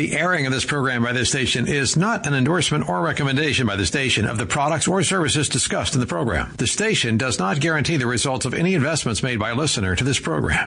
The airing of this program by this station is not an endorsement or recommendation by the station of the products or services discussed in the program. The station does not guarantee the results of any investments made by a listener to this program.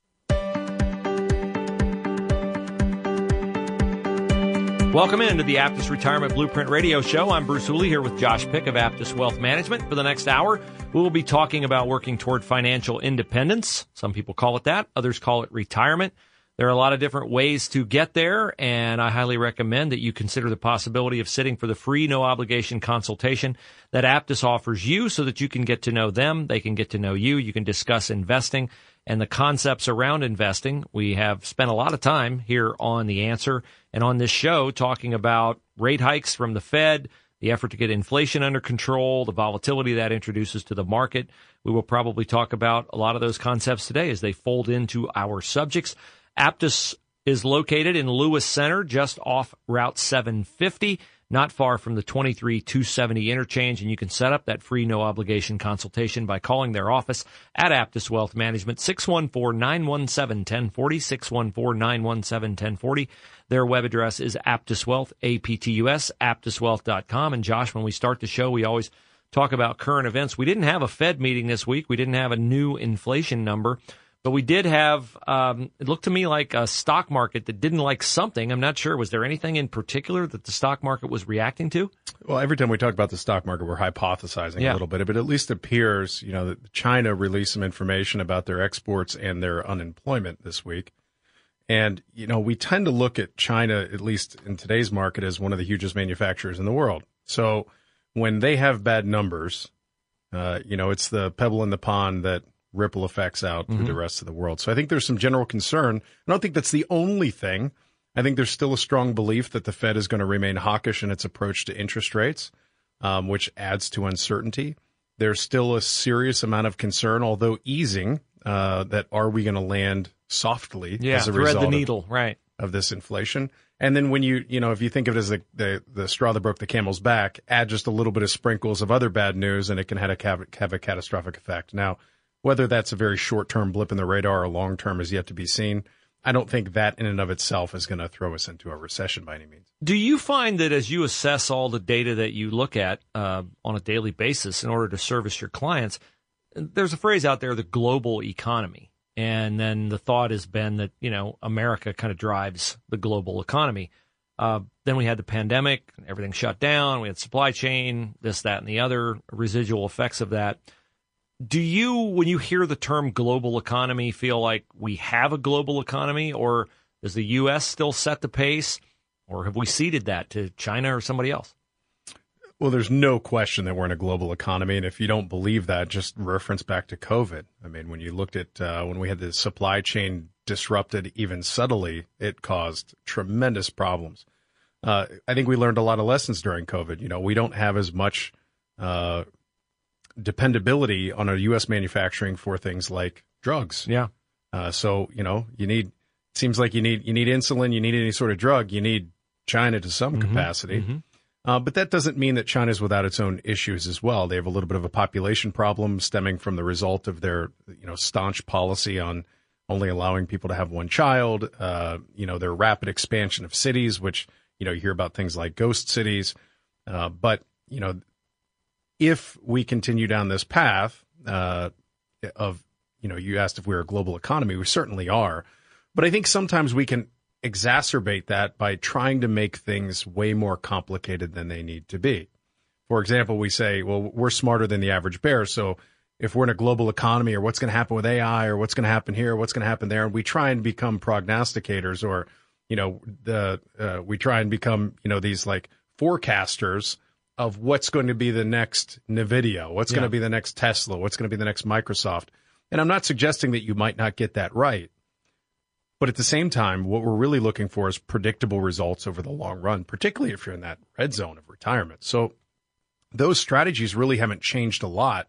Welcome into the Aptus Retirement Blueprint Radio Show. I'm Bruce Hooley here with Josh Pick of Aptus Wealth Management. For the next hour, we will be talking about working toward financial independence. Some people call it that, others call it retirement. There are a lot of different ways to get there, and I highly recommend that you consider the possibility of sitting for the free, no obligation consultation that Aptus offers you so that you can get to know them, they can get to know you, you can discuss investing and the concepts around investing. We have spent a lot of time here on The Answer and on this show talking about rate hikes from the Fed, the effort to get inflation under control, the volatility that introduces to the market. We will probably talk about a lot of those concepts today as they fold into our subjects. Aptus is located in Lewis Center, just off Route 750 not far from the 23 270 interchange, and you can set up that free no obligation consultation by calling their office at Aptus Wealth Management 614 917 1040 614 917 1040. Their web address is Aptus Wealth, A P T U S, aptuswealth.com. And Josh, when we start the show, we always talk about current events. We didn't have a Fed meeting this week. We didn't have a new inflation number. But we did have, um, it looked to me like a stock market that didn't like something. I'm not sure. Was there anything in particular that the stock market was reacting to? Well, every time we talk about the stock market, we're hypothesizing yeah. a little bit, but at least appears, you know, that China released some information about their exports and their unemployment this week. And, you know, we tend to look at China, at least in today's market, as one of the hugest manufacturers in the world. So when they have bad numbers, uh, you know, it's the pebble in the pond that ripple effects out mm-hmm. through the rest of the world. So I think there's some general concern. I don't think that's the only thing. I think there's still a strong belief that the Fed is going to remain hawkish in its approach to interest rates, um, which adds to uncertainty. There's still a serious amount of concern, although easing, uh, that are we going to land softly yeah, as a thread result the needle, of, right. of this inflation. And then when you, you know, if you think of it as the, the, the, straw that broke the camel's back, add just a little bit of sprinkles of other bad news and it can have a, have a catastrophic effect. Now, whether that's a very short term blip in the radar or long term is yet to be seen. I don't think that in and of itself is going to throw us into a recession by any means. Do you find that as you assess all the data that you look at uh, on a daily basis in order to service your clients, there's a phrase out there, the global economy. And then the thought has been that, you know, America kind of drives the global economy. Uh, then we had the pandemic, everything shut down. We had supply chain, this, that, and the other residual effects of that do you, when you hear the term global economy, feel like we have a global economy, or does the U.S. still set the pace, or have we ceded that to China or somebody else? Well, there's no question that we're in a global economy, and if you don't believe that, just reference back to COVID. I mean, when you looked at uh, when we had the supply chain disrupted, even subtly, it caused tremendous problems. Uh, I think we learned a lot of lessons during COVID. You know, we don't have as much uh, dependability on a U.S. manufacturing for things like drugs. Yeah. Uh, so you know, you need. Seems like you need you need insulin. You need any sort of drug. You need China to some mm-hmm. capacity. Mm-hmm. Uh, but that doesn't mean that China is without its own issues as well. They have a little bit of a population problem stemming from the result of their, you know, staunch policy on only allowing people to have one child. Uh, you know, their rapid expansion of cities, which you know you hear about things like ghost cities. Uh, but you know, if we continue down this path uh, of, you know, you asked if we're a global economy, we certainly are. But I think sometimes we can exacerbate that by trying to make things way more complicated than they need to be. For example, we say, well, we're smarter than the average bear. So if we're in a global economy or what's going to happen with AI or what's going to happen here, what's going to happen there, and we try and become prognosticators or, you know, the, uh, we try and become, you know, these like forecasters of what's going to be the next NVIDIA, what's yeah. going to be the next Tesla, what's going to be the next Microsoft. And I'm not suggesting that you might not get that right. But at the same time, what we're really looking for is predictable results over the long run, particularly if you're in that red zone of retirement. So those strategies really haven't changed a lot.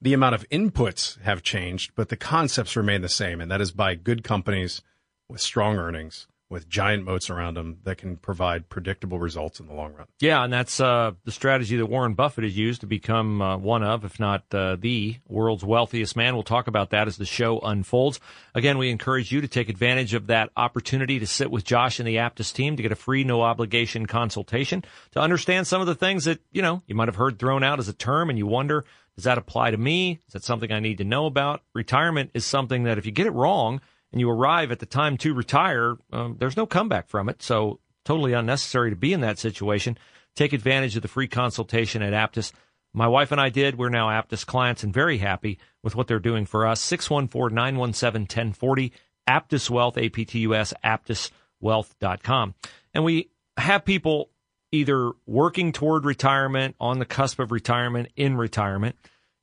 The amount of inputs have changed, but the concepts remain the same. And that is by good companies with strong earnings with giant moats around them that can provide predictable results in the long run. Yeah, and that's uh, the strategy that Warren Buffett has used to become uh, one of, if not uh, the world's wealthiest man. We'll talk about that as the show unfolds. Again, we encourage you to take advantage of that opportunity to sit with Josh and the Aptus team to get a free, no obligation consultation to understand some of the things that you know you might have heard thrown out as a term, and you wonder. Does that apply to me? Is that something I need to know about? Retirement is something that if you get it wrong, and you arrive at the time to retire, um, there's no comeback from it. So totally unnecessary to be in that situation. Take advantage of the free consultation at Aptus. My wife and I did. We're now Aptus clients and very happy with what they're doing for us. 614 917 1040, Aptus Wealth, A P T U S, aptuswealth.com. And we have people either working toward retirement, on the cusp of retirement, in retirement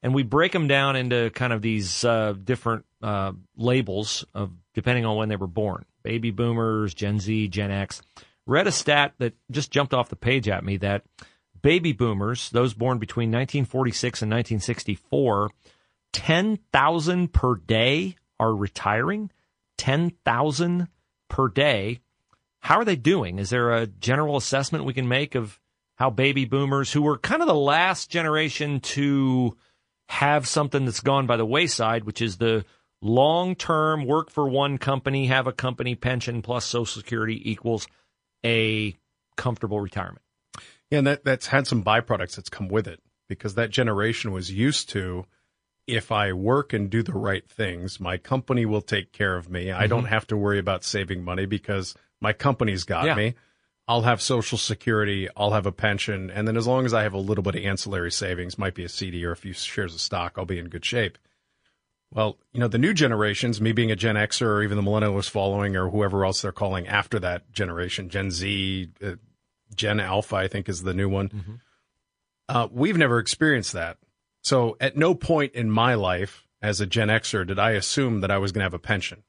and we break them down into kind of these uh, different uh, labels of depending on when they were born: baby boomers, Gen Z, Gen X. Read a stat that just jumped off the page at me that baby boomers, those born between 1946 and 1964, 10,000 per day are retiring. 10,000 per day. How are they doing? Is there a general assessment we can make of how baby boomers, who were kind of the last generation to have something that's gone by the wayside, which is the long term work for one company, have a company pension plus Social Security equals a comfortable retirement. Yeah, and that, that's had some byproducts that's come with it because that generation was used to if I work and do the right things, my company will take care of me. Mm-hmm. I don't mm-hmm. have to worry about saving money because my company's got yeah. me. I'll have Social Security, I'll have a pension, and then as long as I have a little bit of ancillary savings, might be a CD or a few shares of stock, I'll be in good shape. Well, you know, the new generations, me being a Gen Xer or even the millennials following or whoever else they're calling after that generation, Gen Z, uh, Gen Alpha, I think is the new one. Mm-hmm. Uh, we've never experienced that. So at no point in my life as a Gen Xer did I assume that I was going to have a pension.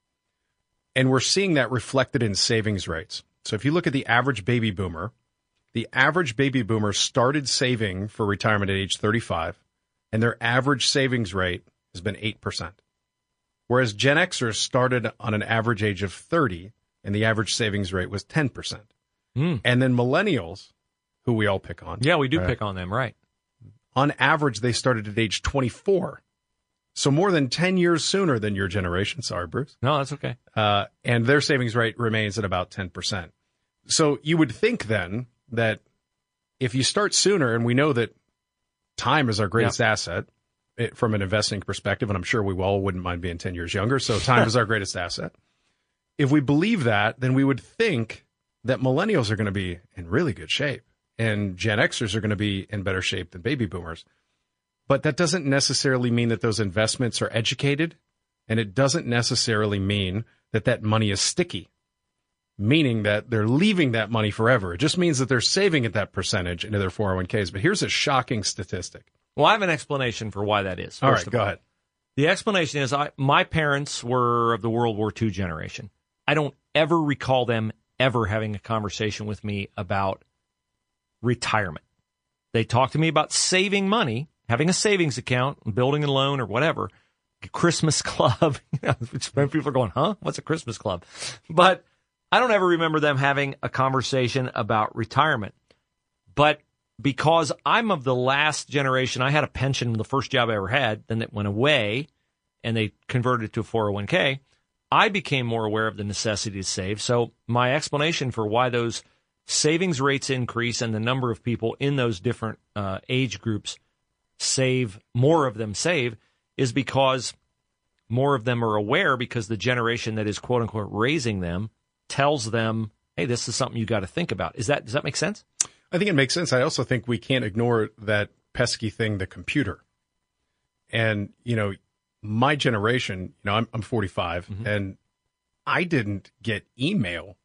And we're seeing that reflected in savings rates. So if you look at the average baby boomer, the average baby boomer started saving for retirement at age 35, and their average savings rate has been 8%. Whereas Gen Xers started on an average age of 30, and the average savings rate was 10%. Mm. And then millennials, who we all pick on. Yeah, we do right? pick on them, right. On average, they started at age 24 so more than 10 years sooner than your generation. Sorry, Bruce. No, that's okay. Uh, and their savings rate remains at about 10%. So you would think then that if you start sooner, and we know that time is our greatest yep. asset it, from an investing perspective, and I'm sure we all wouldn't mind being 10 years younger. So time is our greatest asset. If we believe that, then we would think that millennials are going to be in really good shape and Gen Xers are going to be in better shape than baby boomers. But that doesn't necessarily mean that those investments are educated, and it doesn't necessarily mean that that money is sticky, meaning that they're leaving that money forever. It just means that they're saving at that percentage into their 401ks. But here's a shocking statistic. Well, I have an explanation for why that is. All right, go all. ahead. The explanation is I, my parents were of the World War II generation. I don't ever recall them ever having a conversation with me about retirement. They talked to me about saving money having a savings account, building a loan or whatever, Christmas club. people are going, huh? What's a Christmas club? But I don't ever remember them having a conversation about retirement. But because I'm of the last generation, I had a pension the first job I ever had, then it went away and they converted it to a 401k. I became more aware of the necessity to save. So my explanation for why those savings rates increase and the number of people in those different uh, age groups save, more of them save, is because more of them are aware because the generation that is quote unquote raising them tells them, "Hey, this is something you got to think about." Is that does that make sense? I think it makes sense. I also think we can't ignore that pesky thing, the computer. And you know, my generation, you know, I'm, I'm 45, mm-hmm. and I didn't get email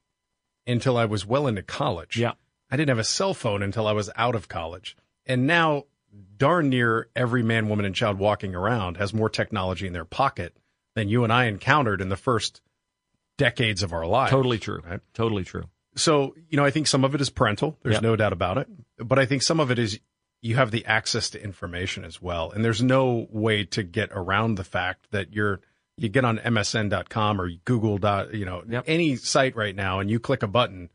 until I was well into college. Yeah. I didn't have a cell phone until I was out of college. And now, darn near every man, woman, and child walking around has more technology in their pocket than you and I encountered in the first decades of our lives. Totally true. Right? Totally true. So, you know, I think some of it is parental. There's yep. no doubt about it. But I think some of it is you have the access to information as well. And there's no way to get around the fact that you're you get on msn.com or google dot you know yep. any site right now and you click a button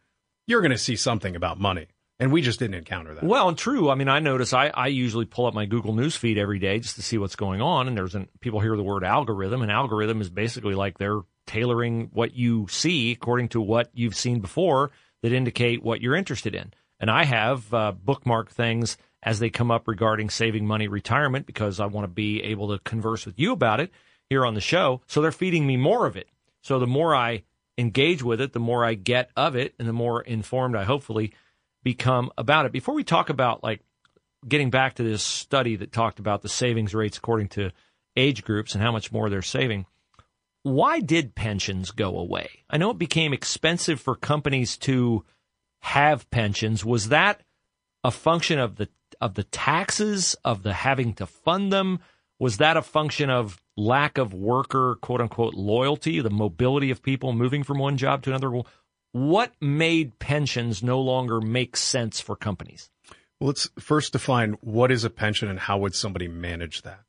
you're going to see something about money and we just didn't encounter that well and true i mean i notice i, I usually pull up my google news feed every day just to see what's going on and there's an, people hear the word algorithm and algorithm is basically like they're tailoring what you see according to what you've seen before that indicate what you're interested in and i have uh, bookmark things as they come up regarding saving money retirement because i want to be able to converse with you about it here on the show. So they're feeding me more of it. So the more I engage with it, the more I get of it, and the more informed I hopefully become about it. Before we talk about like getting back to this study that talked about the savings rates according to age groups and how much more they're saving, why did pensions go away? I know it became expensive for companies to have pensions. Was that a function of the of the taxes of the having to fund them? Was that a function of lack of worker, quote unquote, loyalty, the mobility of people moving from one job to another? What made pensions no longer make sense for companies? Well, let's first define what is a pension and how would somebody manage that.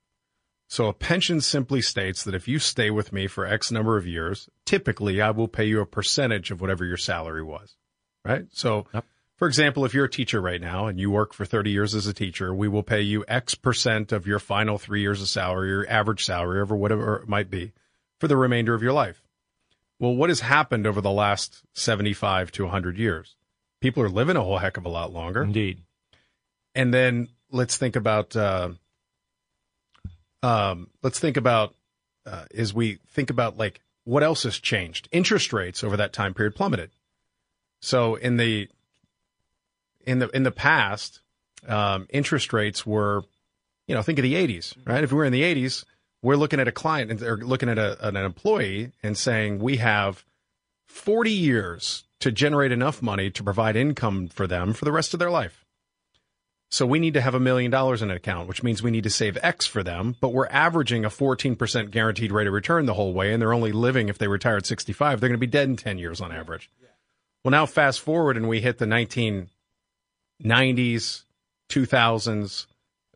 So a pension simply states that if you stay with me for X number of years, typically I will pay you a percentage of whatever your salary was. Right? So yep. For example, if you're a teacher right now and you work for 30 years as a teacher, we will pay you X percent of your final three years of salary, your average salary, or whatever it might be, for the remainder of your life. Well, what has happened over the last 75 to 100 years? People are living a whole heck of a lot longer. Indeed. And then let's think about, uh, um, let's think about, uh, as we think about like what else has changed. Interest rates over that time period plummeted. So in the in the in the past, um, interest rates were, you know, think of the '80s, right? If we were in the '80s, we're looking at a client and they're looking at a, an employee and saying we have 40 years to generate enough money to provide income for them for the rest of their life. So we need to have a million dollars in an account, which means we need to save X for them, but we're averaging a 14% guaranteed rate of return the whole way, and they're only living if they retire at 65. They're going to be dead in 10 years on average. Well, now fast forward and we hit the 1990s, 2000s.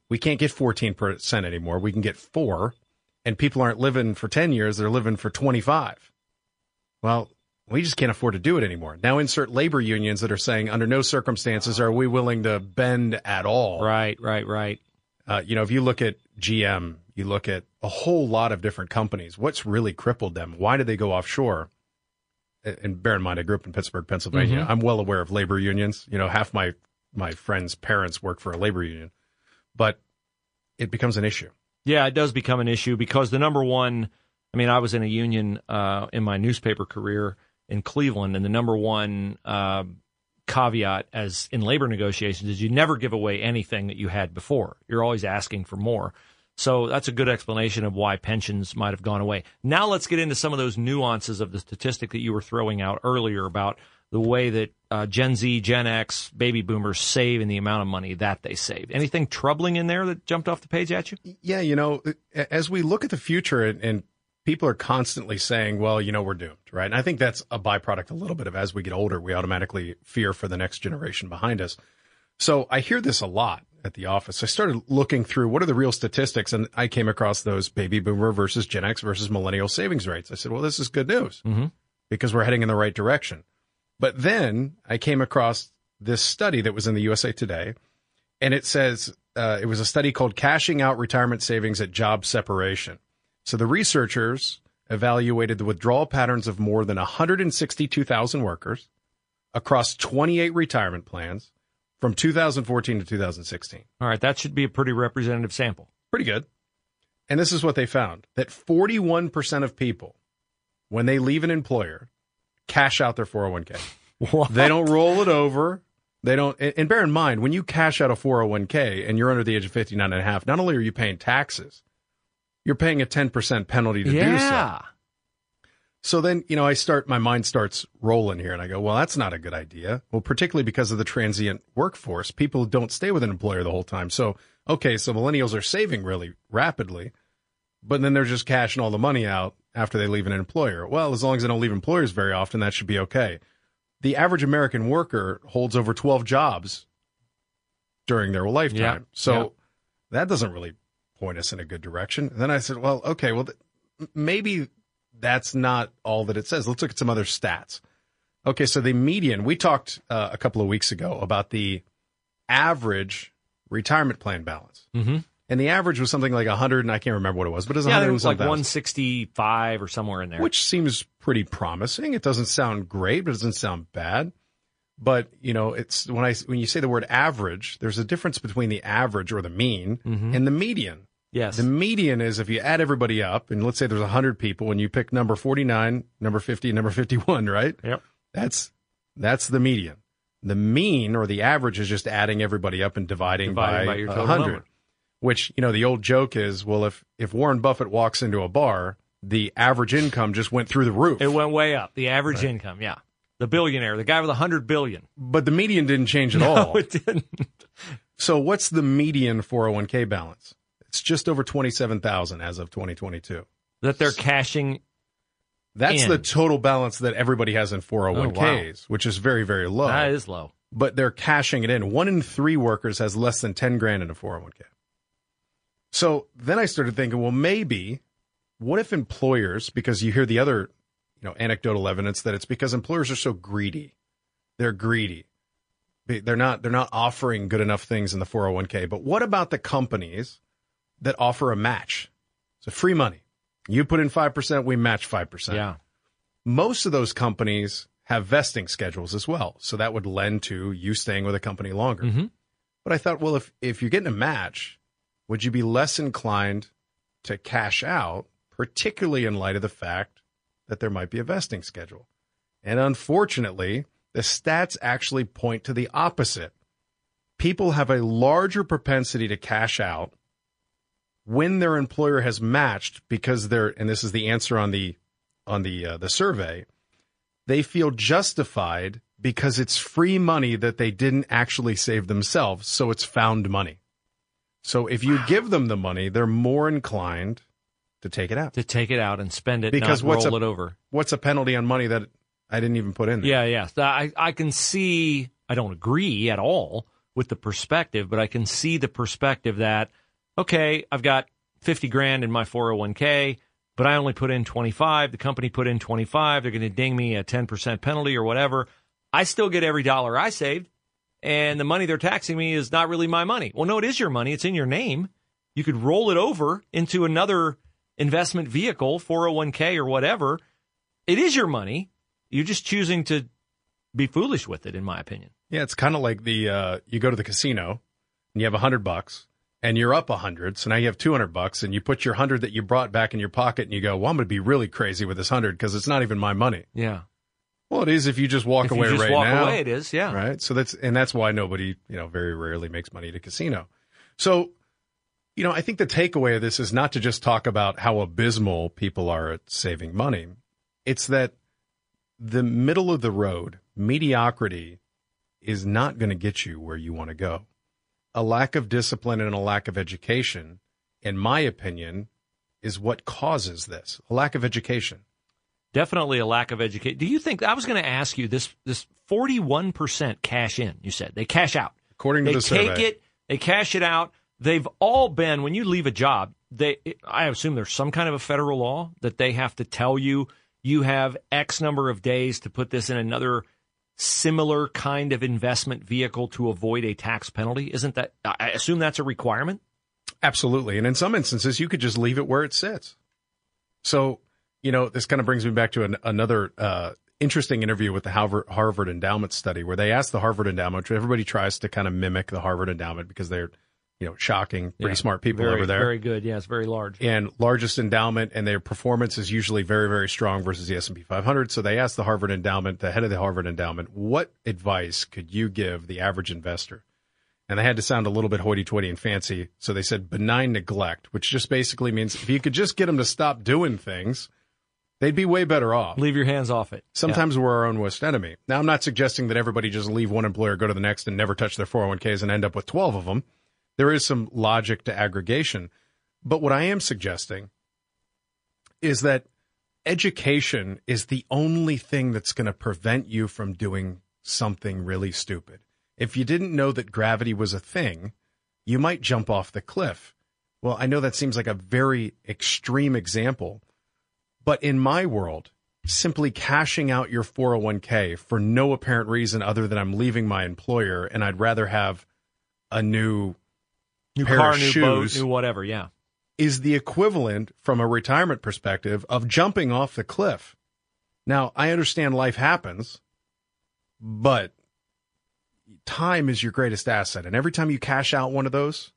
We can't get 14% anymore. We can get four, and people aren't living for 10 years, they're living for 25. Well, we just can't afford to do it anymore. Now insert labor unions that are saying under no circumstances are we willing to bend at all. Right, right, right. Uh, you know, if you look at GM, you look at a whole lot of different companies. What's really crippled them? Why did they go offshore? And bear in mind, I grew up in Pittsburgh, Pennsylvania. Mm-hmm. I'm well aware of labor unions. You know, half my my friend's parents work for a labor union, but it becomes an issue. Yeah, it does become an issue because the number one, I mean, I was in a union uh, in my newspaper career in Cleveland, and the number one uh, caveat as in labor negotiations is you never give away anything that you had before. You're always asking for more. So that's a good explanation of why pensions might have gone away. Now let's get into some of those nuances of the statistic that you were throwing out earlier about the way that uh, Gen Z, Gen X, baby boomers save and the amount of money that they save. Anything troubling in there that jumped off the page at you? Yeah, you know, as we look at the future and, and people are constantly saying, well, you know, we're doomed, right? And I think that's a byproduct a little bit of as we get older, we automatically fear for the next generation behind us. So I hear this a lot at the office. I started looking through what are the real statistics and I came across those baby boomer versus Gen X versus millennial savings rates. I said, well, this is good news mm-hmm. because we're heading in the right direction. But then I came across this study that was in the USA Today, and it says uh, it was a study called Cashing Out Retirement Savings at Job Separation. So the researchers evaluated the withdrawal patterns of more than 162,000 workers across 28 retirement plans from 2014 to 2016. All right, that should be a pretty representative sample. Pretty good. And this is what they found that 41% of people, when they leave an employer, cash out their 401k. What? They don't roll it over. They don't. And bear in mind, when you cash out a 401k and you're under the age of 59 and a half, not only are you paying taxes, you're paying a 10% penalty to yeah. do so. So then, you know, I start, my mind starts rolling here and I go, well, that's not a good idea. Well, particularly because of the transient workforce, people don't stay with an employer the whole time. So, okay, so millennials are saving really rapidly, but then they're just cashing all the money out after they leave an employer. Well, as long as they don't leave employers very often, that should be okay. The average American worker holds over 12 jobs during their lifetime. So that doesn't really point us in a good direction. And then I said, well, okay, well, th- maybe that's not all that it says. Let's look at some other stats. Okay, so the median, we talked uh, a couple of weeks ago about the average retirement plan balance. Mm-hmm. And the average was something like 100, and I can't remember what it was, but it was, yeah, it was like 165 or somewhere in there. Which seems pretty promising. It doesn't sound great, but it doesn't sound bad. But you know, it's when I when you say the word average, there's a difference between the average or the mean mm-hmm. and the median. Yes. The median is if you add everybody up, and let's say there's 100 people, and you pick number 49, number 50, number 51, right? Yep. That's that's the median. The mean or the average is just adding everybody up and dividing, dividing by, by 100. Number. Which you know the old joke is, well, if if Warren Buffett walks into a bar, the average income just went through the roof. It went way up. The average right. income, yeah. The billionaire, the guy with a hundred billion. But the median didn't change at no, all. it didn't. So what's the median 401k balance? It's just over 27,000 as of 2022. That they're cashing That's in. the total balance that everybody has in 401ks, oh, wow. which is very, very low. That is low. But they're cashing it in. One in three workers has less than 10 grand in a 401k. So then I started thinking, well, maybe what if employers, because you hear the other, you know, anecdotal evidence that it's because employers are so greedy. They're greedy. They're not, they're not offering good enough things in the 401k. But what about the companies that offer a match. So free money. You put in 5%, we match 5%. Yeah. Most of those companies have vesting schedules as well. So that would lend to you staying with a company longer. Mm-hmm. But I thought, well, if, if you're getting a match, would you be less inclined to cash out, particularly in light of the fact that there might be a vesting schedule? And unfortunately, the stats actually point to the opposite. People have a larger propensity to cash out when their employer has matched because they're and this is the answer on the on the uh, the survey they feel justified because it's free money that they didn't actually save themselves so it's found money. So if you wow. give them the money they're more inclined to take it out. To take it out and spend it because what's roll a, it over. what's a penalty on money that I didn't even put in there? Yeah yeah. I I can see I don't agree at all with the perspective but I can see the perspective that okay, I've got 50 grand in my 401k, but I only put in 25. The company put in 25. They're going to ding me a 10% penalty or whatever. I still get every dollar I saved, and the money they're taxing me is not really my money. Well, no, it is your money. It's in your name. You could roll it over into another investment vehicle, 401k or whatever. It is your money. You're just choosing to be foolish with it, in my opinion. Yeah, it's kind of like the uh, you go to the casino and you have a hundred bucks and you're up a hundred. So now you have 200 bucks and you put your hundred that you brought back in your pocket and you go, well, I'm going to be really crazy with this hundred because it's not even my money. Yeah. Well, it is if you just walk if away just right walk now. Away, it is, yeah. Right. So that's and that's why nobody, you know, very rarely makes money at a casino. So, you know, I think the takeaway of this is not to just talk about how abysmal people are at saving money. It's that the middle of the road, mediocrity, is not going to get you where you want to go a lack of discipline and a lack of education, in my opinion, is what causes this. A lack of education. Definitely a lack of education. Do you think I was going to ask you this this 41% cash in, you said. They cash out. According to they the survey. they take it, they cash it out. They've all been when you leave a job, they I assume there's some kind of a federal law that they have to tell you you have X number of days to put this in another similar kind of investment vehicle to avoid a tax penalty? Isn't that, I assume that's a requirement? Absolutely. And in some instances, you could just leave it where it sits. So, you know, this kind of brings me back to an, another uh, interesting interview with the Harvard, Harvard Endowment study where they asked the Harvard Endowment, everybody tries to kind of mimic the Harvard Endowment because they're, you know, shocking, pretty yeah, smart people very, over there. Very good. Yeah, it's very large. And largest endowment, and their performance is usually very, very strong versus the S&P 500. So they asked the Harvard endowment, the head of the Harvard endowment, what advice could you give the average investor? And they had to sound a little bit hoity-toity and fancy. So they said benign neglect, which just basically means if you could just get them to stop doing things, they'd be way better off. Leave your hands off it. Sometimes yeah. we're our own worst enemy. Now, I'm not suggesting that everybody just leave one employer, go to the next, and never touch their 401ks and end up with 12 of them there is some logic to aggregation. But what I am suggesting is that education is the only thing that's going to prevent you from doing something really stupid. If you didn't know that gravity was a thing, you might jump off the cliff. Well, I know that seems like a very extreme example, but in my world, simply cashing out your 401k for no apparent reason other than I'm leaving my employer and I'd rather have a new new pair car, of new shoes boat, new whatever. Yeah, is the equivalent from a retirement perspective of jumping off the cliff. Now, I understand life happens, but time is your greatest asset, and every time you cash out one of those,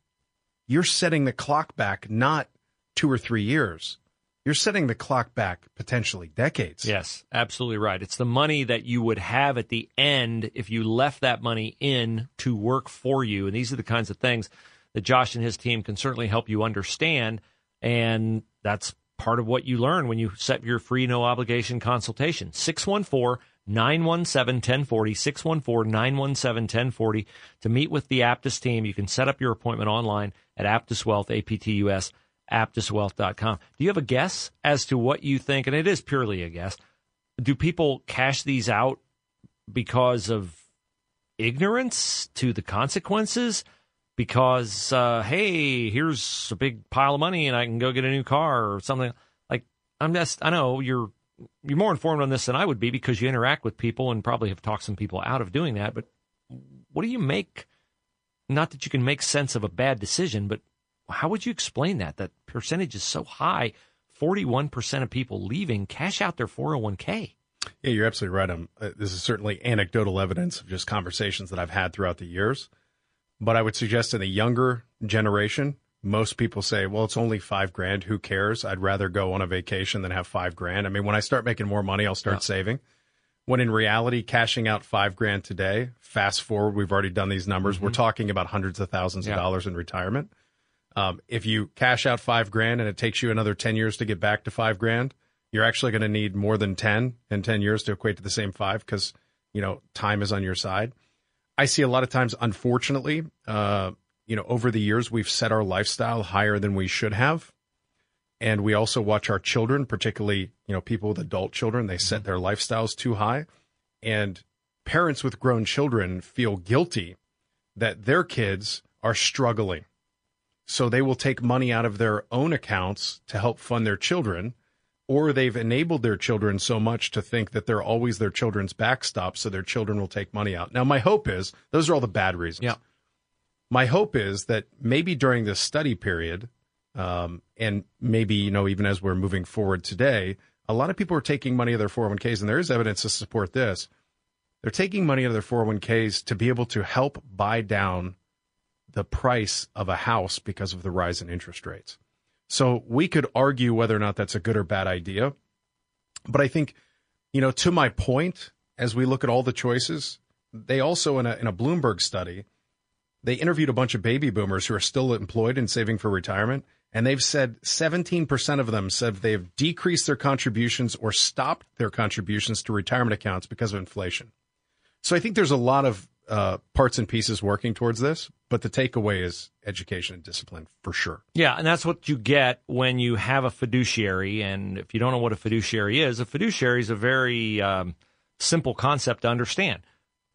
you're setting the clock back not two or three years. You're setting the clock back potentially decades. Yes, absolutely right. It's the money that you would have at the end if you left that money in to work for you. And these are the kinds of things that Josh and his team can certainly help you understand. And that's part of what you learn when you set your free no obligation consultation. 614 917 1040, 614 917 1040 to meet with the Aptus team. You can set up your appointment online at Aptus Wealth, APTUS, aptuswealth.com. Do you have a guess as to what you think? And it is purely a guess. Do people cash these out because of ignorance to the consequences? Because uh, hey, here's a big pile of money and I can go get a new car or something. Like I'm just I know you're you're more informed on this than I would be because you interact with people and probably have talked some people out of doing that. But what do you make? Not that you can make sense of a bad decision, but how would you explain that? That percentage is so high. 41% of people leaving cash out their 401k. Yeah, you're absolutely right. Um, uh, this is certainly anecdotal evidence of just conversations that I've had throughout the years. But I would suggest in the younger generation, most people say, well, it's only five grand. Who cares? I'd rather go on a vacation than have five grand. I mean, when I start making more money, I'll start yeah. saving. When in reality, cashing out five grand today, fast forward, we've already done these numbers. Mm-hmm. We're talking about hundreds of thousands yeah. of dollars in retirement. Um, if you cash out five grand and it takes you another 10 years to get back to five grand, you're actually going to need more than 10 and 10 years to equate to the same five because, you know, time is on your side. I see a lot of times, unfortunately, uh, you know, over the years, we've set our lifestyle higher than we should have. And we also watch our children, particularly, you know, people with adult children, they set mm-hmm. their lifestyles too high. And parents with grown children feel guilty that their kids are struggling. So they will take money out of their own accounts to help fund their children or they've enabled their children so much to think that they're always their children's backstop so their children will take money out. Now, my hope is those are all the bad reasons. Yeah. My hope is that maybe during this study period, um, and maybe, you know, even as we're moving forward today, a lot of people are taking money out of their 401ks, and there is evidence to support this. They're taking money out of their 401ks to be able to help buy down the price of a house because of the rise in interest rates. So we could argue whether or not that's a good or bad idea. But I think, you know, to my point, as we look at all the choices, they also, in a, in a Bloomberg study, they interviewed a bunch of baby boomers who are still employed and saving for retirement. And they've said 17% of them said they've decreased their contributions or stopped their contributions to retirement accounts because of inflation. So I think there's a lot of uh, parts and pieces working towards this, but the takeaway is education and discipline for sure. Yeah, and that's what you get when you have a fiduciary. And if you don't know what a fiduciary is, a fiduciary is a very um, simple concept to understand.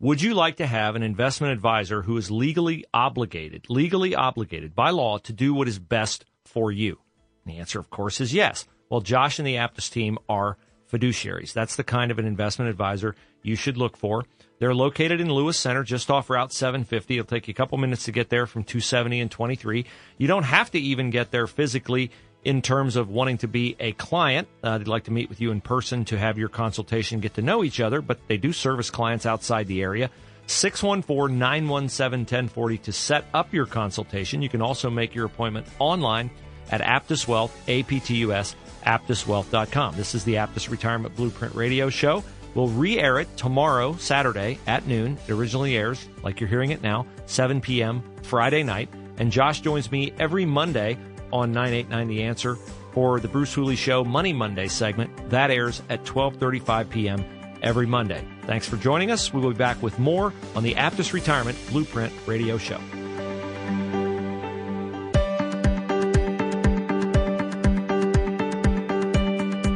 Would you like to have an investment advisor who is legally obligated, legally obligated by law to do what is best for you? And the answer, of course, is yes. Well, Josh and the Aptus team are fiduciaries. That's the kind of an investment advisor you should look for. They're located in Lewis Center, just off Route 750. It'll take you a couple minutes to get there from 270 and 23. You don't have to even get there physically in terms of wanting to be a client. Uh, they'd like to meet with you in person to have your consultation, get to know each other, but they do service clients outside the area. 614 917 1040 to set up your consultation. You can also make your appointment online at Aptus Wealth, A-P-T-U-S, aptuswealth.com. This is the Aptus Retirement Blueprint Radio Show. We'll re air it tomorrow, Saturday at noon. It originally airs, like you're hearing it now, 7 p.m. Friday night. And Josh joins me every Monday on 989 The Answer for the Bruce Hooley Show Money Monday segment. That airs at 12:35 p.m. every Monday. Thanks for joining us. We will be back with more on the Aptus Retirement Blueprint Radio Show.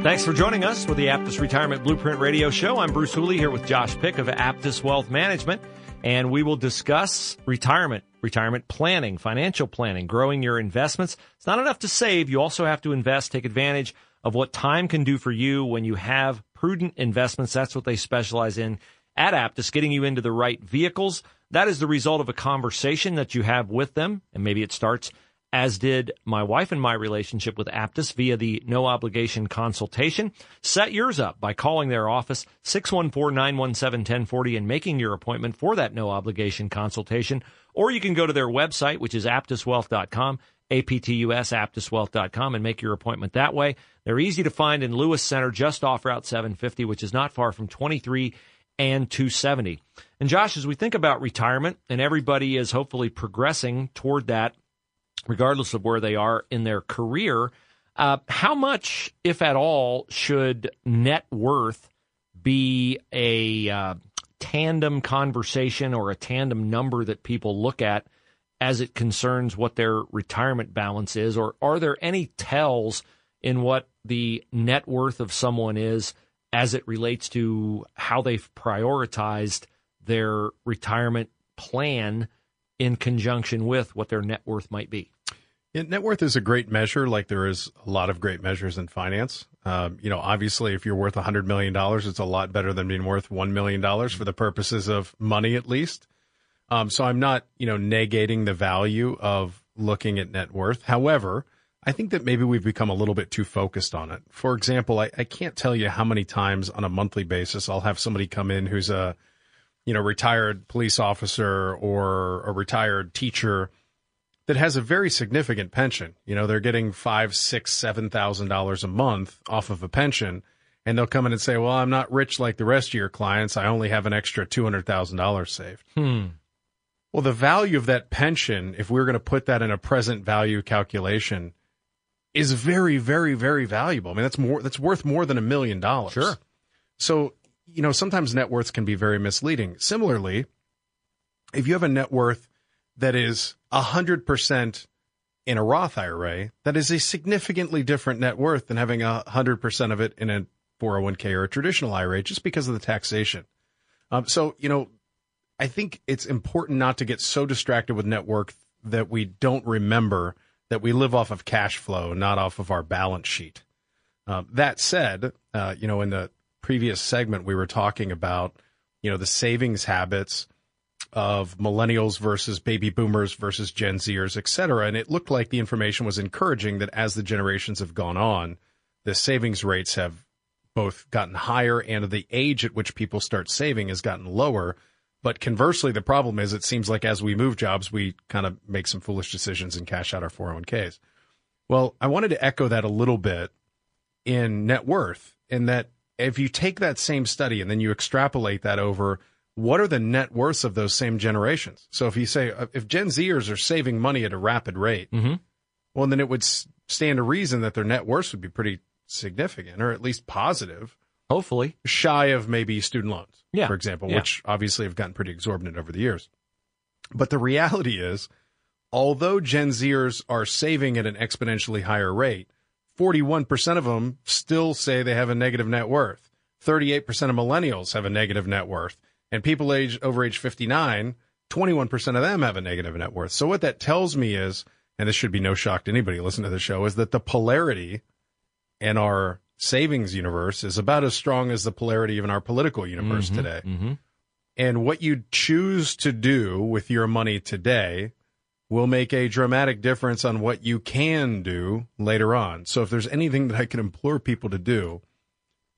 Thanks for joining us with the Aptus Retirement Blueprint Radio Show. I'm Bruce Hooley here with Josh Pick of Aptus Wealth Management, and we will discuss retirement, retirement planning, financial planning, growing your investments. It's not enough to save. You also have to invest, take advantage of what time can do for you when you have prudent investments. That's what they specialize in at Aptus, getting you into the right vehicles. That is the result of a conversation that you have with them, and maybe it starts as did my wife and my relationship with Aptus via the no obligation consultation. Set yours up by calling their office 614-917-1040 and making your appointment for that no obligation consultation. Or you can go to their website, which is aptuswealth.com, A-P-T-U-S, aptuswealth.com and make your appointment that way. They're easy to find in Lewis Center, just off Route 750, which is not far from 23 and 270. And Josh, as we think about retirement and everybody is hopefully progressing toward that regardless of where they are in their career. Uh, how much, if at all, should net worth be a uh, tandem conversation or a tandem number that people look at as it concerns what their retirement balance is? Or are there any tells in what the net worth of someone is as it relates to how they've prioritized their retirement plan in conjunction with what their net worth might be? Yeah, net worth is a great measure, like there is a lot of great measures in finance. Um, you know, obviously, if you're worth $100 million, it's a lot better than being worth $1 million for the purposes of money, at least. Um, so I'm not, you know, negating the value of looking at net worth. However, I think that maybe we've become a little bit too focused on it. For example, I, I can't tell you how many times on a monthly basis I'll have somebody come in who's a, you know, retired police officer or a retired teacher – that has a very significant pension. You know, they're getting five, six, seven thousand dollars a month off of a pension, and they'll come in and say, "Well, I'm not rich like the rest of your clients. I only have an extra two hundred thousand dollars saved." Hmm. Well, the value of that pension, if we're going to put that in a present value calculation, is very, very, very valuable. I mean, that's more. That's worth more than a million dollars. Sure. So, you know, sometimes net worths can be very misleading. Similarly, if you have a net worth that is 100% in a Roth IRA, that is a significantly different net worth than having 100% of it in a 401k or a traditional IRA just because of the taxation. Um, so, you know, I think it's important not to get so distracted with net worth that we don't remember that we live off of cash flow, not off of our balance sheet. Uh, that said, uh, you know, in the previous segment, we were talking about, you know, the savings habits of millennials versus baby boomers versus Gen Zers, et cetera. And it looked like the information was encouraging that as the generations have gone on, the savings rates have both gotten higher and the age at which people start saving has gotten lower. But conversely, the problem is it seems like as we move jobs, we kind of make some foolish decisions and cash out our 401ks. Well, I wanted to echo that a little bit in net worth, in that if you take that same study and then you extrapolate that over what are the net worths of those same generations? So if you say uh, if Gen Zers are saving money at a rapid rate, mm-hmm. well, then it would stand to reason that their net worths would be pretty significant, or at least positive. Hopefully, shy of maybe student loans, yeah. for example, yeah. which obviously have gotten pretty exorbitant over the years. But the reality is, although Gen Zers are saving at an exponentially higher rate, 41% of them still say they have a negative net worth. 38% of millennials have a negative net worth and people age over age 59, 21% of them have a negative net worth. So what that tells me is, and this should be no shock to anybody listening to the show, is that the polarity in our savings universe is about as strong as the polarity in our political universe mm-hmm, today. Mm-hmm. And what you choose to do with your money today will make a dramatic difference on what you can do later on. So if there's anything that I can implore people to do,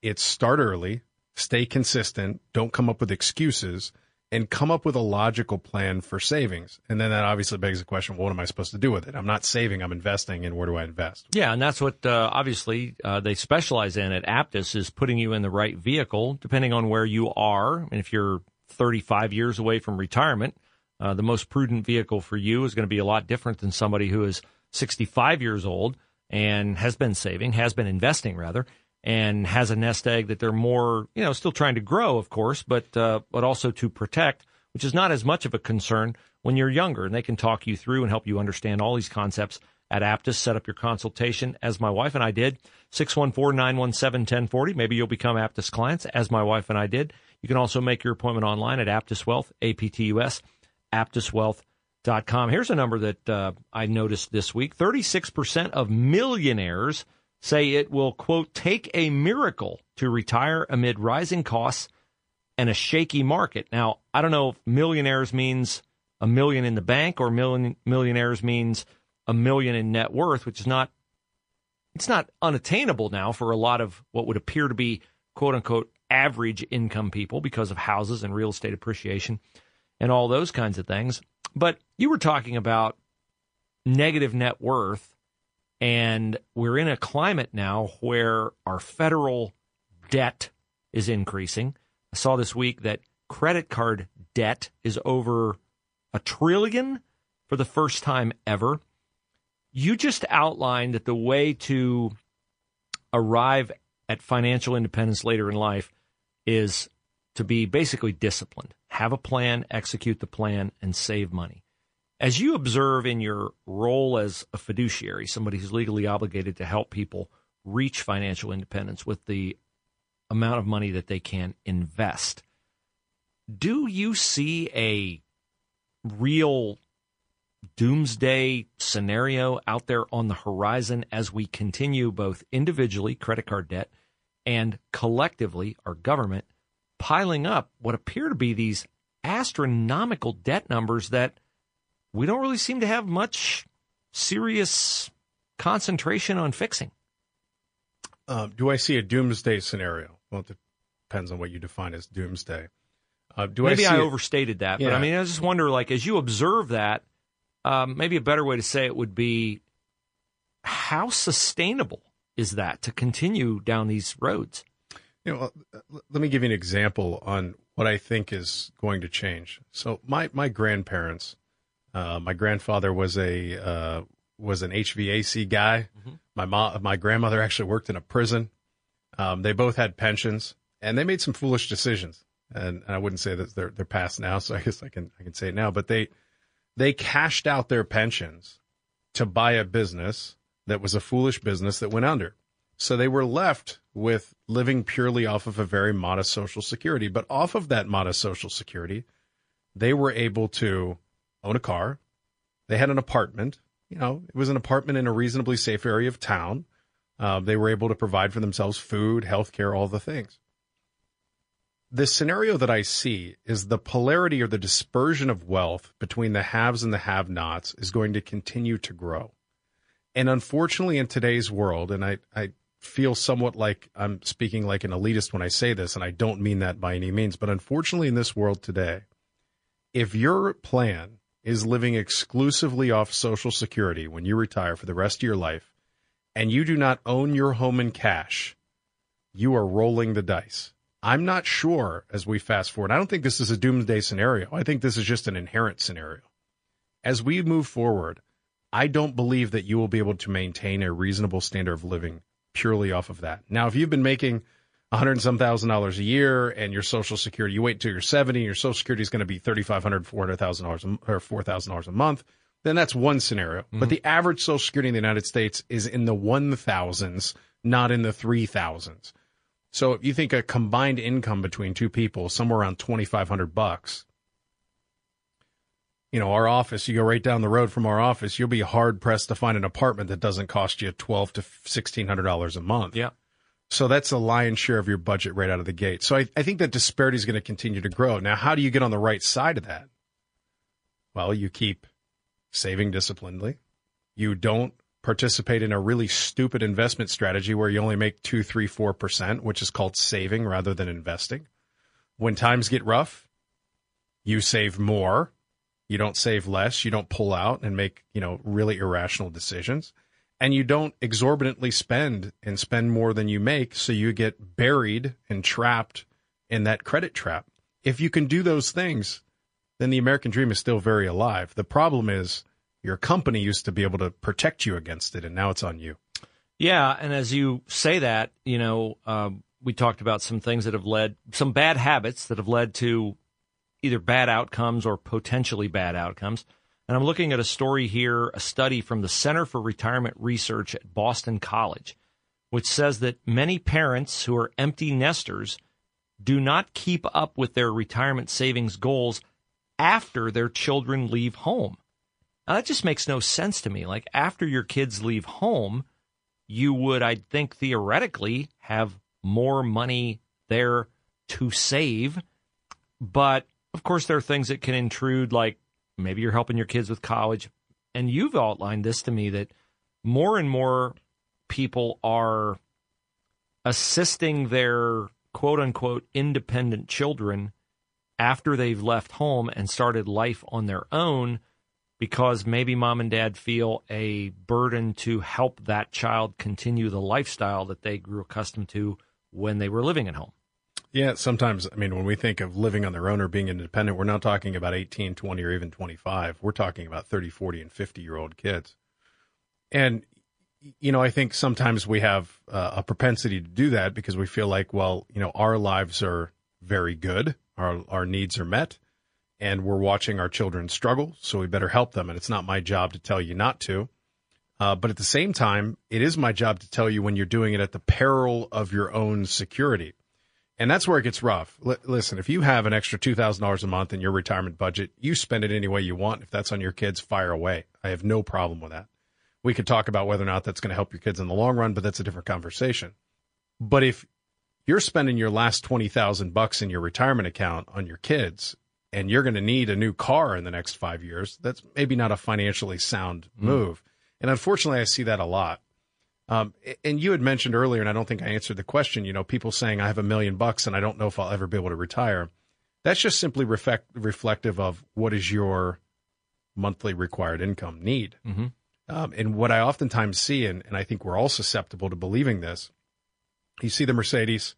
it's start early, stay consistent, don't come up with excuses, and come up with a logical plan for savings. And then that obviously begs the question, well, what am I supposed to do with it? I'm not saving, I'm investing, and where do I invest? Yeah, and that's what uh, obviously uh, they specialize in at Aptus is putting you in the right vehicle, depending on where you are. And if you're 35 years away from retirement, uh, the most prudent vehicle for you is going to be a lot different than somebody who is 65 years old and has been saving, has been investing rather, and has a nest egg that they're more, you know, still trying to grow, of course, but uh, but also to protect, which is not as much of a concern when you're younger. And they can talk you through and help you understand all these concepts at Aptus. Set up your consultation, as my wife and I did. 614-917-1040. Maybe you'll become Aptus clients, as my wife and I did. You can also make your appointment online at Aptus Wealth, A-P-T-U-S, aptuswealth.com. Here's a number that uh, I noticed this week. 36% of millionaires – say it will, quote, take a miracle to retire amid rising costs and a shaky market. Now, I don't know if millionaires means a million in the bank or million millionaires means a million in net worth, which is not it's not unattainable now for a lot of what would appear to be quote unquote average income people because of houses and real estate appreciation and all those kinds of things. But you were talking about negative net worth and we're in a climate now where our federal debt is increasing. I saw this week that credit card debt is over a trillion for the first time ever. You just outlined that the way to arrive at financial independence later in life is to be basically disciplined, have a plan, execute the plan, and save money. As you observe in your role as a fiduciary, somebody who's legally obligated to help people reach financial independence with the amount of money that they can invest, do you see a real doomsday scenario out there on the horizon as we continue both individually, credit card debt, and collectively, our government, piling up what appear to be these astronomical debt numbers that we don't really seem to have much serious concentration on fixing. Uh, do I see a doomsday scenario? Well, it depends on what you define as doomsday. Uh, do maybe I, I overstated that, yeah. but I mean, I just wonder, like, as you observe that, um, maybe a better way to say it would be, how sustainable is that to continue down these roads? You know, let me give you an example on what I think is going to change. So, my my grandparents uh, my grandfather was a uh, was an HVAC guy. Mm-hmm. My mom, my grandmother actually worked in a prison. Um, they both had pensions, and they made some foolish decisions. And, and I wouldn't say that they're they're past now, so I guess I can I can say it now. But they they cashed out their pensions to buy a business that was a foolish business that went under. So they were left with living purely off of a very modest social security. But off of that modest social security, they were able to own a car. They had an apartment. You know, it was an apartment in a reasonably safe area of town. Uh, they were able to provide for themselves food, health care, all the things. The scenario that I see is the polarity or the dispersion of wealth between the haves and the have nots is going to continue to grow. And unfortunately, in today's world, and I, I feel somewhat like I'm speaking like an elitist when I say this, and I don't mean that by any means, but unfortunately, in this world today, if your plan is living exclusively off Social Security when you retire for the rest of your life, and you do not own your home in cash, you are rolling the dice. I'm not sure as we fast forward. I don't think this is a doomsday scenario. I think this is just an inherent scenario. As we move forward, I don't believe that you will be able to maintain a reasonable standard of living purely off of that. Now, if you've been making a hundred and some thousand dollars a year and your social security, you wait until you're 70, your social security is going to be $3,500, $400,000 or $4,000 a month, then that's one scenario. Mm-hmm. But the average social security in the United States is in the 1000s, not in the 3000s. So if you think a combined income between two people, somewhere around 2500 bucks, you know, our office, you go right down the road from our office, you'll be hard pressed to find an apartment that doesn't cost you 12 to $1,600 a month. Yeah. So that's the lion's share of your budget right out of the gate. So I, I think that disparity is going to continue to grow. Now, how do you get on the right side of that? Well, you keep saving disciplinedly. You don't participate in a really stupid investment strategy where you only make two, three, four percent, which is called saving rather than investing. When times get rough, You save more. You don't save less. You don't pull out and make, you know, really irrational decisions. And you don't exorbitantly spend and spend more than you make. So you get buried and trapped in that credit trap. If you can do those things, then the American dream is still very alive. The problem is your company used to be able to protect you against it, and now it's on you. Yeah, and as you say that, you know, um, we talked about some things that have led, some bad habits that have led to either bad outcomes or potentially bad outcomes. And I'm looking at a story here, a study from the Center for Retirement Research at Boston College, which says that many parents who are empty nesters do not keep up with their retirement savings goals after their children leave home. Now, that just makes no sense to me. Like, after your kids leave home, you would, I think, theoretically have more money there to save. But of course, there are things that can intrude, like maybe you're helping your kids with college. And you've outlined this to me that more and more people are assisting their quote unquote independent children after they've left home and started life on their own because maybe mom and dad feel a burden to help that child continue the lifestyle that they grew accustomed to when they were living at home. Yeah, sometimes, I mean, when we think of living on their own or being independent, we're not talking about 18, 20, or even 25. We're talking about 30, 40, and 50 year old kids. And, you know, I think sometimes we have uh, a propensity to do that because we feel like, well, you know, our lives are very good, our, our needs are met and we're watching our children struggle, so we better help them. And it's not my job to tell you not to. Uh, but at the same time, it is my job to tell you when you're doing it at the peril of your own security. And that's where it gets rough. L- listen, if you have an extra $2,000 a month in your retirement budget, you spend it any way you want. If that's on your kids, fire away. I have no problem with that. We could talk about whether or not that's going to help your kids in the long run, but that's a different conversation. But if you're spending your last 20,000 bucks in your retirement account on your kids and you're going to need a new car in the next five years, that's maybe not a financially sound hmm. move. Mm. And unfortunately, I see that a lot. Um, and you had mentioned earlier, and I don't think I answered the question, you know, people saying I have a million bucks and I don't know if I'll ever be able to retire. That's just simply reflect, reflective of what is your monthly required income need. Mm-hmm. Um, and what I oftentimes see, and, and I think we're all susceptible to believing this, you see the Mercedes,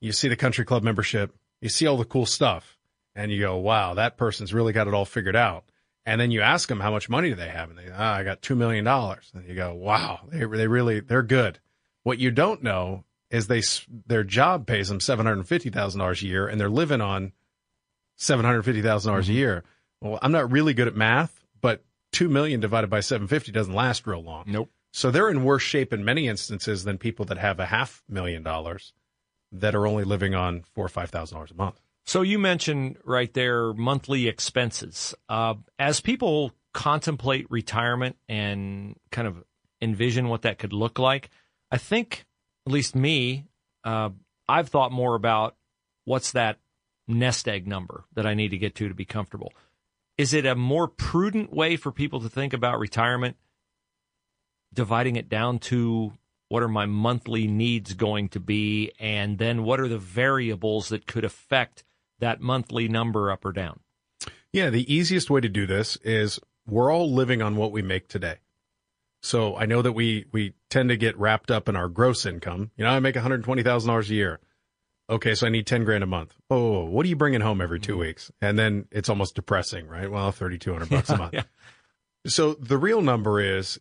you see the country club membership, you see all the cool stuff and you go, wow, that person's really got it all figured out. And then you ask them how much money do they have, and they, ah, I got two million dollars. And you go, wow, they they really they're good. What you don't know is they their job pays them seven hundred fifty thousand dollars a year, and they're living on seven hundred fifty thousand dollars a mm-hmm. year. Well, I'm not really good at math, but two million divided by seven fifty doesn't last real long. Nope. So they're in worse shape in many instances than people that have a half million dollars that are only living on four or five thousand dollars a month. So you mentioned right there monthly expenses. Uh, as people contemplate retirement and kind of envision what that could look like, I think, at least me, uh, I've thought more about what's that nest egg number that I need to get to to be comfortable. Is it a more prudent way for people to think about retirement, dividing it down to what are my monthly needs going to be, and then what are the variables that could affect that monthly number up or down? Yeah, the easiest way to do this is we're all living on what we make today. So I know that we we tend to get wrapped up in our gross income. You know, I make one hundred twenty thousand dollars a year. Okay, so I need ten grand a month. Oh, what are you bringing home every 2 mm-hmm. weeks? And then it's almost depressing, right? Well, thirty two hundred bucks a month. yeah. So the real number is,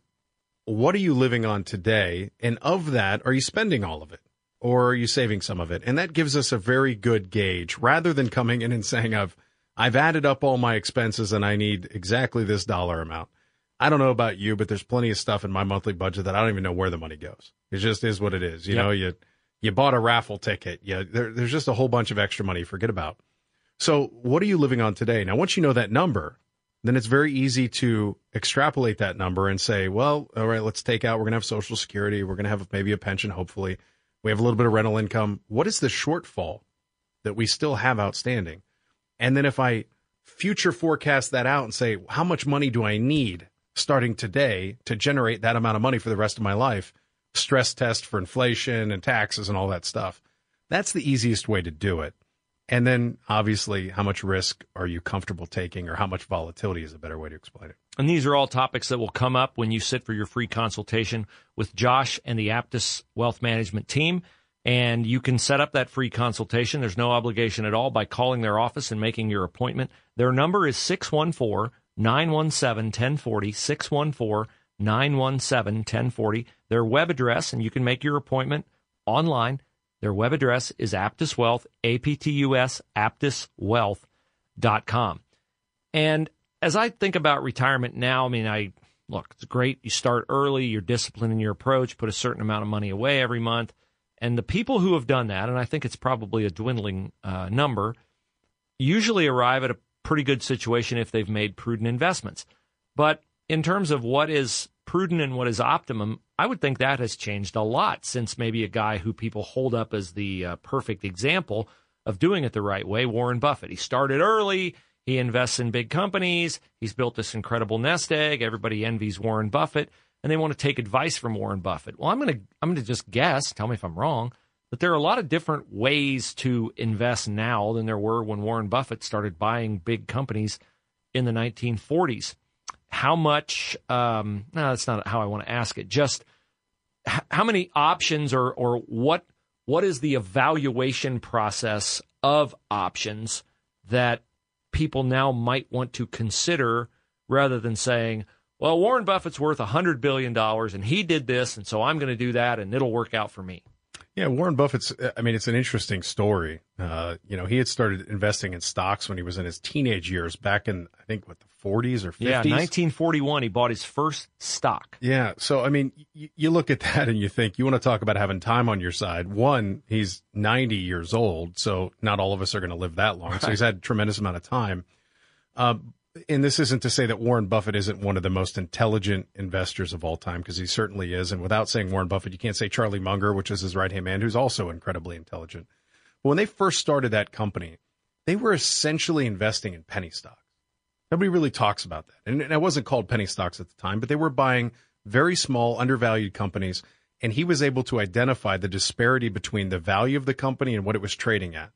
what are you living on today? And of that, are you spending all of it? Or are you saving some of it? And that gives us a very good gauge rather than coming in and saying, I've, I've added up all my expenses and I need exactly this dollar amount. I don't know about you, but there's plenty of stuff in my monthly budget that I don't even know where the money goes. It just is what it is. You yep. know, you, you bought a raffle ticket. Yeah. There, there's just a whole bunch of extra money. Forget about. So what are you living on today? Now, once you know that number, then it's very easy to extrapolate that number and say, well, all right, let's take out, we're going to have social security. We're going to have maybe a pension, hopefully. We have a little bit of rental income. What is the shortfall that we still have outstanding? And then if I future forecast that out and say, how much money do I need starting today to generate that amount of money for the rest of my life? Stress test for inflation and taxes and all that stuff. That's the easiest way to do it. And then obviously, how much risk are you comfortable taking or how much volatility is a better way to explain it? And these are all topics that will come up when you sit for your free consultation with Josh and the Aptus Wealth Management team. And you can set up that free consultation. There's no obligation at all by calling their office and making your appointment. Their number is 614 917 1040. 614 917 1040. Their web address, and you can make your appointment online. Their web address is Aptus Wealth, A P T U S, aptuswealth.com. And as I think about retirement now, I mean, I look, it's great. You start early, you're disciplined in your approach, put a certain amount of money away every month. And the people who have done that, and I think it's probably a dwindling uh, number, usually arrive at a pretty good situation if they've made prudent investments. But in terms of what is prudent and what is optimum, I would think that has changed a lot since maybe a guy who people hold up as the uh, perfect example of doing it the right way, Warren Buffett. He started early. He invests in big companies. He's built this incredible nest egg. Everybody envies Warren Buffett and they want to take advice from Warren Buffett. Well, I'm going to I'm going to just guess, tell me if I'm wrong, that there are a lot of different ways to invest now than there were when Warren Buffett started buying big companies in the 1940s. How much um no, that's not how I want to ask it. Just how many options or or what what is the evaluation process of options that people now might want to consider rather than saying, well, Warren Buffett's worth $100 billion and he did this, and so I'm going to do that and it'll work out for me. Yeah, Warren Buffett's, I mean, it's an interesting story. Uh, you know, he had started investing in stocks when he was in his teenage years back in, I think, what, the 40s or 50s? Yeah, 1941, he bought his first stock. Yeah. So, I mean, y- you look at that and you think, you want to talk about having time on your side. One, he's 90 years old, so not all of us are going to live that long. Right. So he's had a tremendous amount of time. Uh, and this isn't to say that Warren Buffett isn't one of the most intelligent investors of all time, because he certainly is. And without saying Warren Buffett, you can't say Charlie Munger, which is his right hand man, who's also incredibly intelligent. But when they first started that company, they were essentially investing in penny stocks. Nobody really talks about that. And, it wasn't called penny stocks at the time, but they were buying very small, undervalued companies. And he was able to identify the disparity between the value of the company and what it was trading at.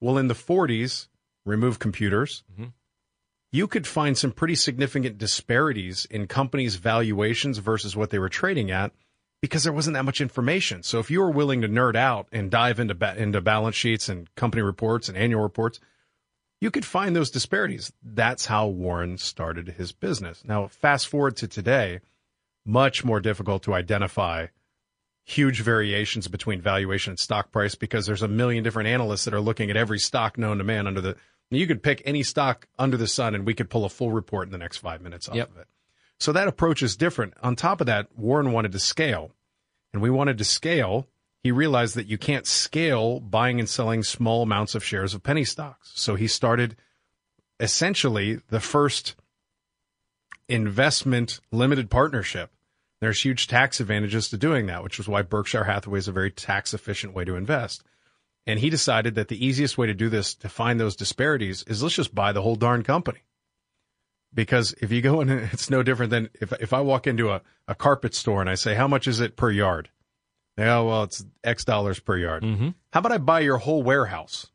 Well, in the 40s, remove computers. Mm-hmm you could find some pretty significant disparities in companies' valuations versus what they were trading at because there wasn't that much information. So if you were willing to nerd out and dive into ba- into balance sheets and company reports and annual reports, you could find those disparities. That's how Warren started his business. Now, fast forward to today, much more difficult to identify huge variations between valuation and stock price because there's a million different analysts that are looking at every stock known to man under the you could pick any stock under the sun and we could pull a full report in the next five minutes off yep. of it. So that approach is different. On top of that, Warren wanted to scale. And we wanted to scale. He realized that you can't scale buying and selling small amounts of shares of penny stocks. So he started essentially the first investment limited partnership. There's huge tax advantages to doing that, which is why Berkshire Hathaway is a very tax efficient way to invest. And he decided that the easiest way to do this to find those disparities is let's just buy the whole darn company. Because if you go in, it's no different than if, if I walk into a, a carpet store and I say, how much is it per yard? Yeah, well, it's X dollars per yard. Mm-hmm. How about I buy your whole warehouse?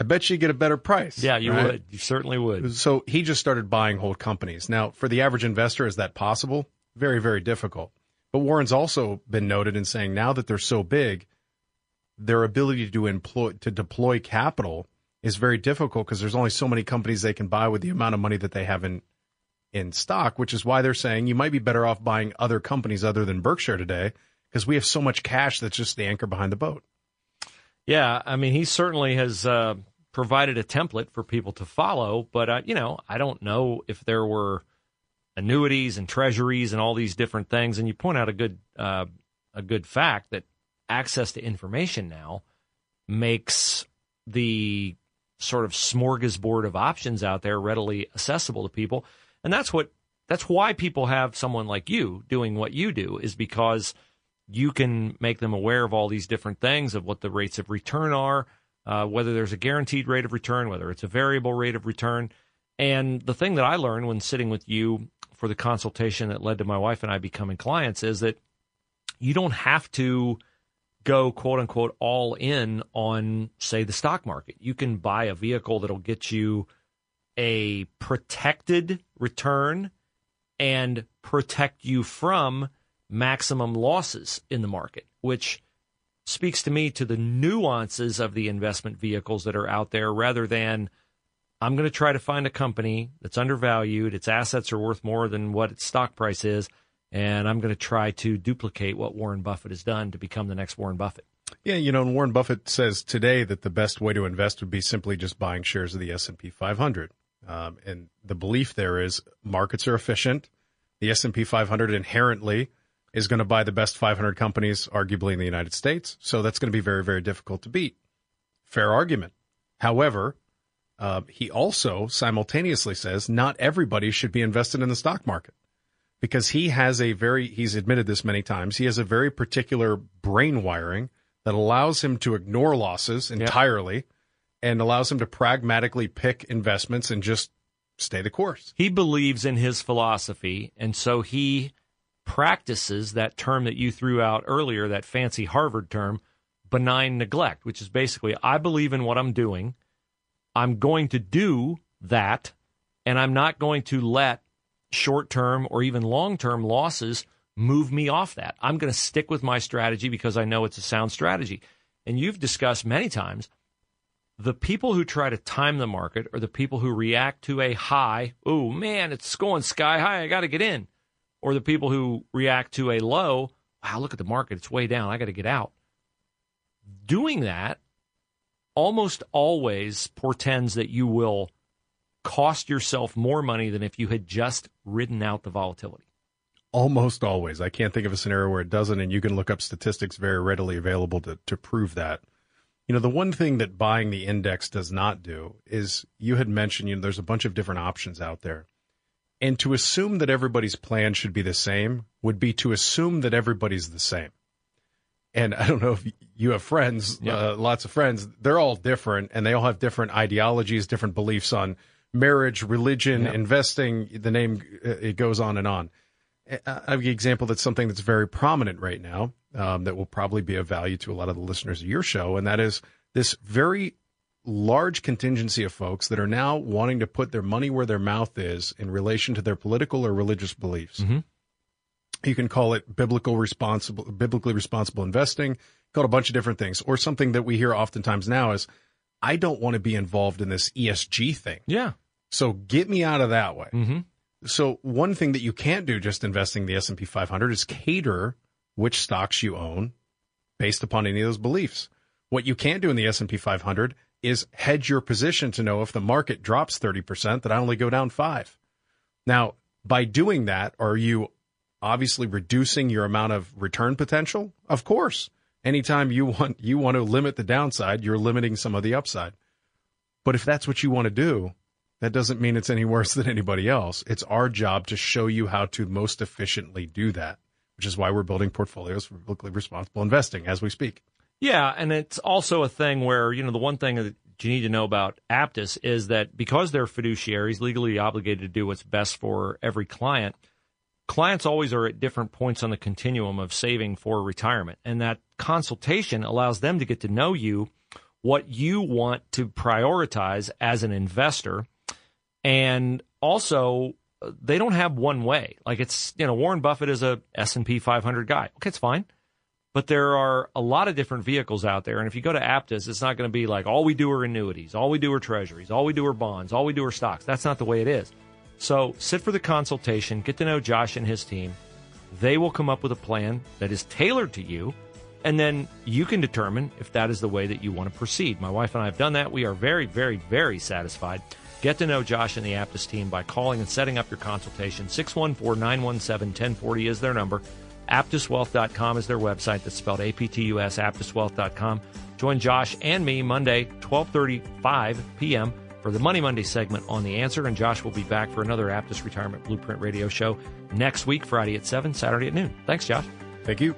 I bet you get a better price. Yeah, you right? would. You certainly would. So he just started buying whole companies. Now, for the average investor, is that possible? Very, very difficult. But Warren's also been noted in saying now that they're so big, their ability to employ to deploy capital is very difficult because there's only so many companies they can buy with the amount of money that they have in in stock, which is why they're saying you might be better off buying other companies other than Berkshire today because we have so much cash that's just the anchor behind the boat. Yeah, I mean, he certainly has uh, provided a template for people to follow, but uh, you know, I don't know if there were annuities and treasuries and all these different things. And you point out a good uh, a good fact that access to information now makes the sort of smorgasbord of options out there readily accessible to people. And that's what that's why people have someone like you doing what you do is because you can make them aware of all these different things of what the rates of return are, uh, whether there's a guaranteed rate of return, whether it's a variable rate of return. And the thing that I learned when sitting with you for the consultation that led to my wife and I becoming clients is that you don't have to go quote unquote all in on, say, the stock market. You can buy a vehicle that'll get you a protected return and protect you from maximum losses in the market, which speaks to me to the nuances of the investment vehicles that are out there rather than I'm going to try to find a company that's undervalued, its assets are worth more than what its stock price is, and I'm going to try to duplicate what Warren Buffett has done to become the next Warren Buffett. Yeah, you know, Warren Buffett says today that the best way to invest would be simply just buying shares of the S&P 500. Um, and the belief there is markets are efficient. The S&P 500 inherently is going to buy the best 500 companies, arguably in the United States. So that's going to be very, very difficult to beat. Fair argument. However, uh, he also simultaneously says not everybody should be invested in the stock market because he has a very, he's admitted this many times, he has a very particular brain wiring that allows him to ignore losses entirely yep. and allows him to pragmatically pick investments and just stay the course. He believes in his philosophy, and so he practices that term that you threw out earlier, that fancy Harvard term, benign neglect, which is basically I believe in what I'm doing. I'm going to do that, and I'm not going to let short term or even long term losses move me off that. I'm going to stick with my strategy because I know it's a sound strategy. And you've discussed many times the people who try to time the market are the people who react to a high, oh man, it's going sky high, I got to get in. Or the people who react to a low, wow, look at the market, it's way down, I got to get out. Doing that almost always portends that you will cost yourself more money than if you had just ridden out the volatility. Almost always. I can't think of a scenario where it doesn't, and you can look up statistics very readily available to, to prove that. You know, the one thing that buying the index does not do is you had mentioned, you know, there's a bunch of different options out there. And to assume that everybody's plan should be the same would be to assume that everybody's the same. And I don't know if you have friends, uh, lots of friends, they're all different and they all have different ideologies, different beliefs on marriage, religion, investing, the name, uh, it goes on and on. I have an example that's something that's very prominent right now um, that will probably be of value to a lot of the listeners of your show, and that is this very large contingency of folks that are now wanting to put their money where their mouth is in relation to their political or religious beliefs. Mm-hmm. You can call it biblical responsible, biblically responsible investing, call it a bunch of different things, or something that we hear oftentimes now is I don't want to be involved in this ESG thing. Yeah. So get me out of that way. Mm-hmm. So one thing that you can't do just investing in the S&P 500 is cater which stocks you own based upon any of those beliefs. What you can't do in the S&P 500 is hedge your position to know if the market drops 30% that I only go down 5. Now, by doing that, are you obviously reducing your amount of return potential? Of course anytime you want you want to limit the downside, you're limiting some of the upside. But if that's what you want to do, that doesn't mean it's any worse than anybody else. It's our job to show you how to most efficiently do that, which is why we're building portfolios for biblically responsible investing as we speak. Yeah, and it's also a thing where, you know, the one thing that you need to know about Aptus is that because they're fiduciaries legally obligated to do what's best for every client – clients always are at different points on the continuum of saving for retirement. And that consultation allows them to get to know you, what you want to prioritize as an investor. And also, uh, they don't have one way. Like it's, you know, Warren Buffett is a S&P 500 guy. Okay, it's fine. But there are a lot of different vehicles out there. And if you go to Aptus, it's not going to be like all we do are annuities, all we do are treasuries, all we do are bonds, all we do are stocks. That's not the way it is. So sit for the consultation, get to know Josh and his team. They will come up with a plan that is tailored to you, and then you can determine if that is the way that you want to proceed. My wife and I have done that. We are very, very, very satisfied. Get to know Josh and the Aptus team by calling and setting up your consultation. 614 917 1040 is their number. AptusWealth.com is their website. That's spelled A P T U S, AptusWealth.com. Join Josh and me Monday, 12:35 p.m for the Money Monday segment on The Answer. And Josh will be back for another Aptus Retirement Blueprint radio show next week, Friday at 7, Saturday at noon. Thanks, Josh. Thank you.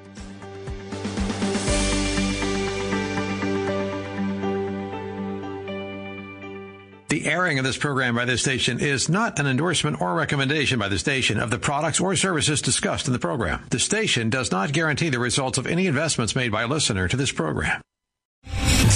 The The airing of this program by this station is not an endorsement or recommendation by the station of the products or services discussed in the program. The station does not guarantee the results of any investments made by a listener to this program.